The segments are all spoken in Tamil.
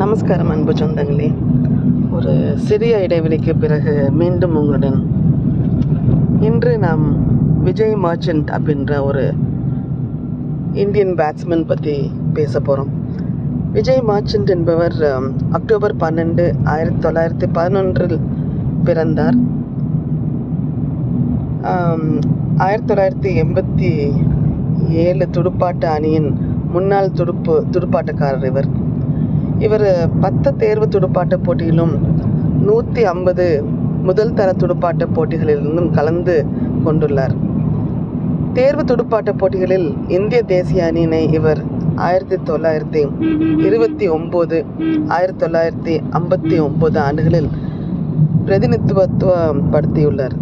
நமஸ்காரம் அன்பு சொந்தங்களே. ஒரு சிறிய இடைவெளிக்கு பிறகு மீண்டும் உங்களுடன் இன்று நாம் விஜய் மர்ச்சன்ட் அப்படின்ற ஒரு இந்தியன் பேட்ஸ்மேன் பற்றி பேச போகிறோம் விஜய் மர்ச்சன்ட் என்பவர் அக்டோபர் பன்னெண்டு ஆயிரத்தி தொள்ளாயிரத்தி பதினொன்றில் பிறந்தார். ஆயிரத்தி தொள்ளாயிரத்தி எண்பத்தி ஏழு துடுப்பாட்ட அணியின் முன்னாள் துடுப்பு துடுப்பாட்டக்காரர் இவர். இவர் பத்து தேர்வு துடுப்பாட்ட போட்டியிலும் நூற்றி ஐம்பது முதல் தர துடுப்பாட்ட போட்டிகளிலிருந்தும் கலந்து கொண்டுள்ளார். தேர்வு துடுப்பாட்ட போட்டிகளில் இந்திய தேசிய அணியினை இவர் ஆயிரத்தி தொள்ளாயிரத்தி இருபத்தி ஒம்பது ஆயிரத்தி தொள்ளாயிரத்தி ஐம்பத்தி ஒம்பது ஆண்டுகளில் பிரதிநிதித்துவப்படுத்தியுள்ளார்.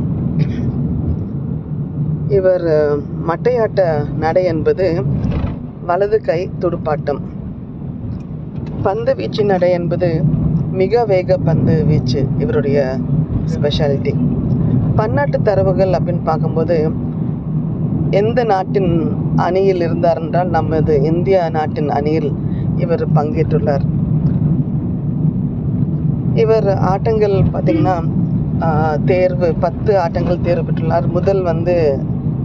இவர் மட்டையாட்ட நடை என்பது வலது கை துடுப்பாட்டம். பந்து வீச்சு நடை என்பது மிக வேக பந்து வீச்சு இவருடைய ஸ்பெஷாலிட்டி பன்னாட்டு தரவுகள் அப்படின்னு பார்க்கும்போது எந்த நாட்டின் அணியில் இருந்தார் என்றால் நமது இந்தியா நாட்டின் அணியில் இவர் பங்கேற்றுள்ளார். இவர் ஆட்டங்கள் பார்த்திங்கன்னா தேர்வு பத்து ஆட்டங்கள் தேர்வு பெற்றுள்ளார். முதல் வந்து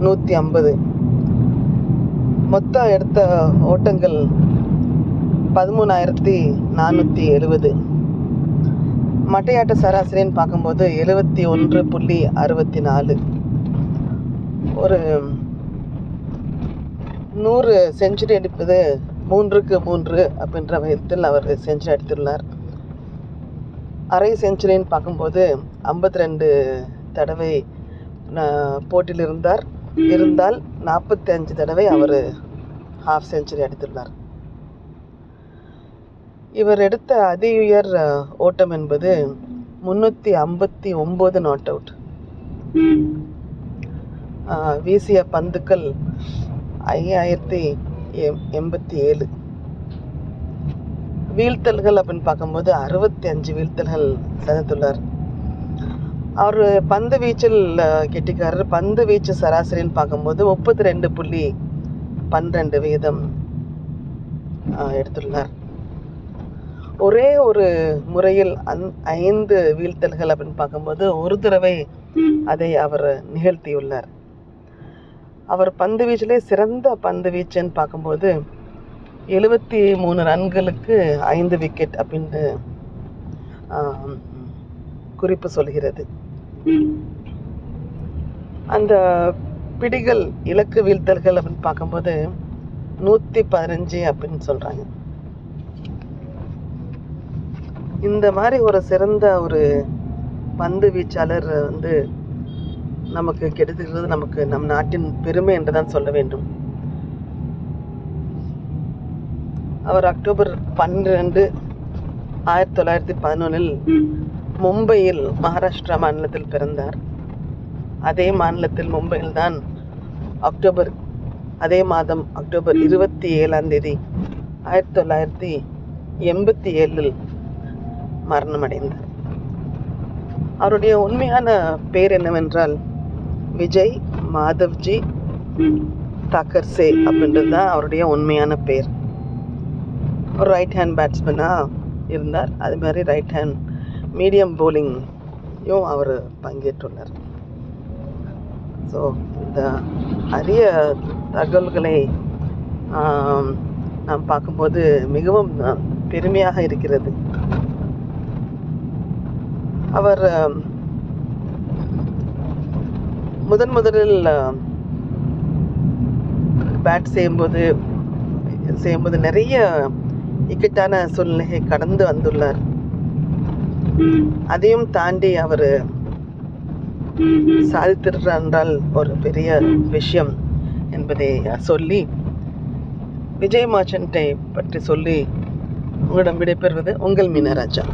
நூற்றி ஐம்பது. மொத்தம் எடுத்த ஓட்டங்கள் பதிமூணாயிரத்தி நானூற்றி எழுவது. மட்டையாட்ட சராசரின்னு பார்க்கும்போது எழுபத்தி ஒன்று புள்ளி அறுபத்தி நாலு. ஒரு நூறு செஞ்சுரி அடிப்பது மூன்றுக்கு மூன்று அப்படின்ற விதத்தில் அவர் செஞ்சுரி அடித்துள்ளார். அரை செஞ்சுரின்னு பார்க்கும்போது ஐம்பத்தி ரெண்டு தடவை போட்டியில் இருந்தார் இருந்தால் நாற்பத்தி அஞ்சு தடவை அவர் ஹாஃப் செஞ்சுரி அடித்துள்ளார் இவர் எடுத்த அதி உயர் ஓட்டம் என்பது முன்னூற்றி ஐம்பத்தி ஒம்பது நாட் அவுட் வீசிய பந்துக்கள் ஐயாயிரத்தி எண்பத்தி ஏழு. வீழ்த்தல்கள் அப்படின்னு பார்க்கும்போது அறுபத்தி அஞ்சு வீழ்த்தல்கள் சந்தித்துள்ளார் அவர் பந்து வீச்சில் கெட்டிக்காரர். பந்து வீச்சு சராசரின்னு பார்க்கும்போது முப்பத்தி ரெண்டு புள்ளி பன்னிரெண்டு வீதம் எடுத்துள்ளார். ஒரே ஒரு முறையில் அந் ஐந்து வீழ்த்தல்கள் அப்படின்னு பார்க்கும்போது ஒரு தடவை அதை அவர் நிகழ்த்தியுள்ளார். அவர் பந்து வீச்சிலே சிறந்த பந்து வீச்சுன்னு பார்க்கும்போது எழுபத்தி மூணு ரன்களுக்கு ஐந்து விக்கெட் அப்படின்னு குறிப்பு சொல்கிறது. அந்த பிடிகள் இலக்கு வீழ்த்தல்கள் அப்படின்னு பார்க்கும்போது நூற்றி பதினஞ்சு அப்படின்னு சொல்கிறாங்க இந்த மாதிரி ஒரு சிறந்த ஒரு பந்து வீச்சாளர் வந்து நமக்கு கிடைத்திருக்கிறது நமக்கு நம் நாட்டின் பெருமை என்று தான் சொல்ல வேண்டும். அவர் அக்டோபர் பன்னிரெண்டு ஆயிரத்தி தொள்ளாயிரத்தி பதினொன்றில் மும்பையில் மகாராஷ்டிரா மாநிலத்தில் பிறந்தார். அதே மாநிலத்தில் மும்பையில் தான் அக்டோபர் அதே மாதம் அக்டோபர் இருபத்தி ஏழாம் தேதி ஆயிரத்தி தொள்ளாயிரத்தி எண்பத்தி ஏழில் மரணமடைந்தார். அவருடைய உண்மையான பேர் என்னவென்றால் விஜய் மாதவ்ஜி தாக்கர்சே அப்படின்றது தான் அவருடைய உண்மையான பேர். ஒரு ரைட் ஹேண்ட் பேட்ஸ்மேனாக இருந்தார். அது மாதிரி ரைட் ஹேண்ட் மீடியம் போலிங்கையும் அவர் பங்கேற்றுள்ளார். ஸோ இந்த அரிய தகவல்களை நாம் பார்க்கும்போது மிகவும் பெருமையாக இருக்கிறது. அவர் முதன் முதலில் பேட் செய்யும்போது செய்யும்போது நிறைய இக்கட்டான சூழ்நிலையை கடந்து வந்துள்ளார். அதையும் தாண்டி அவர் சாதித்திருக்கிறார் என்றால் ஒரு பெரிய விஷயம் என்பதை சொல்லி விஜய் மார்ச்சன்ட்டை பற்றி சொல்லி உங்களிடம் விடைபெறுவது உங்கள் மீனராஜா.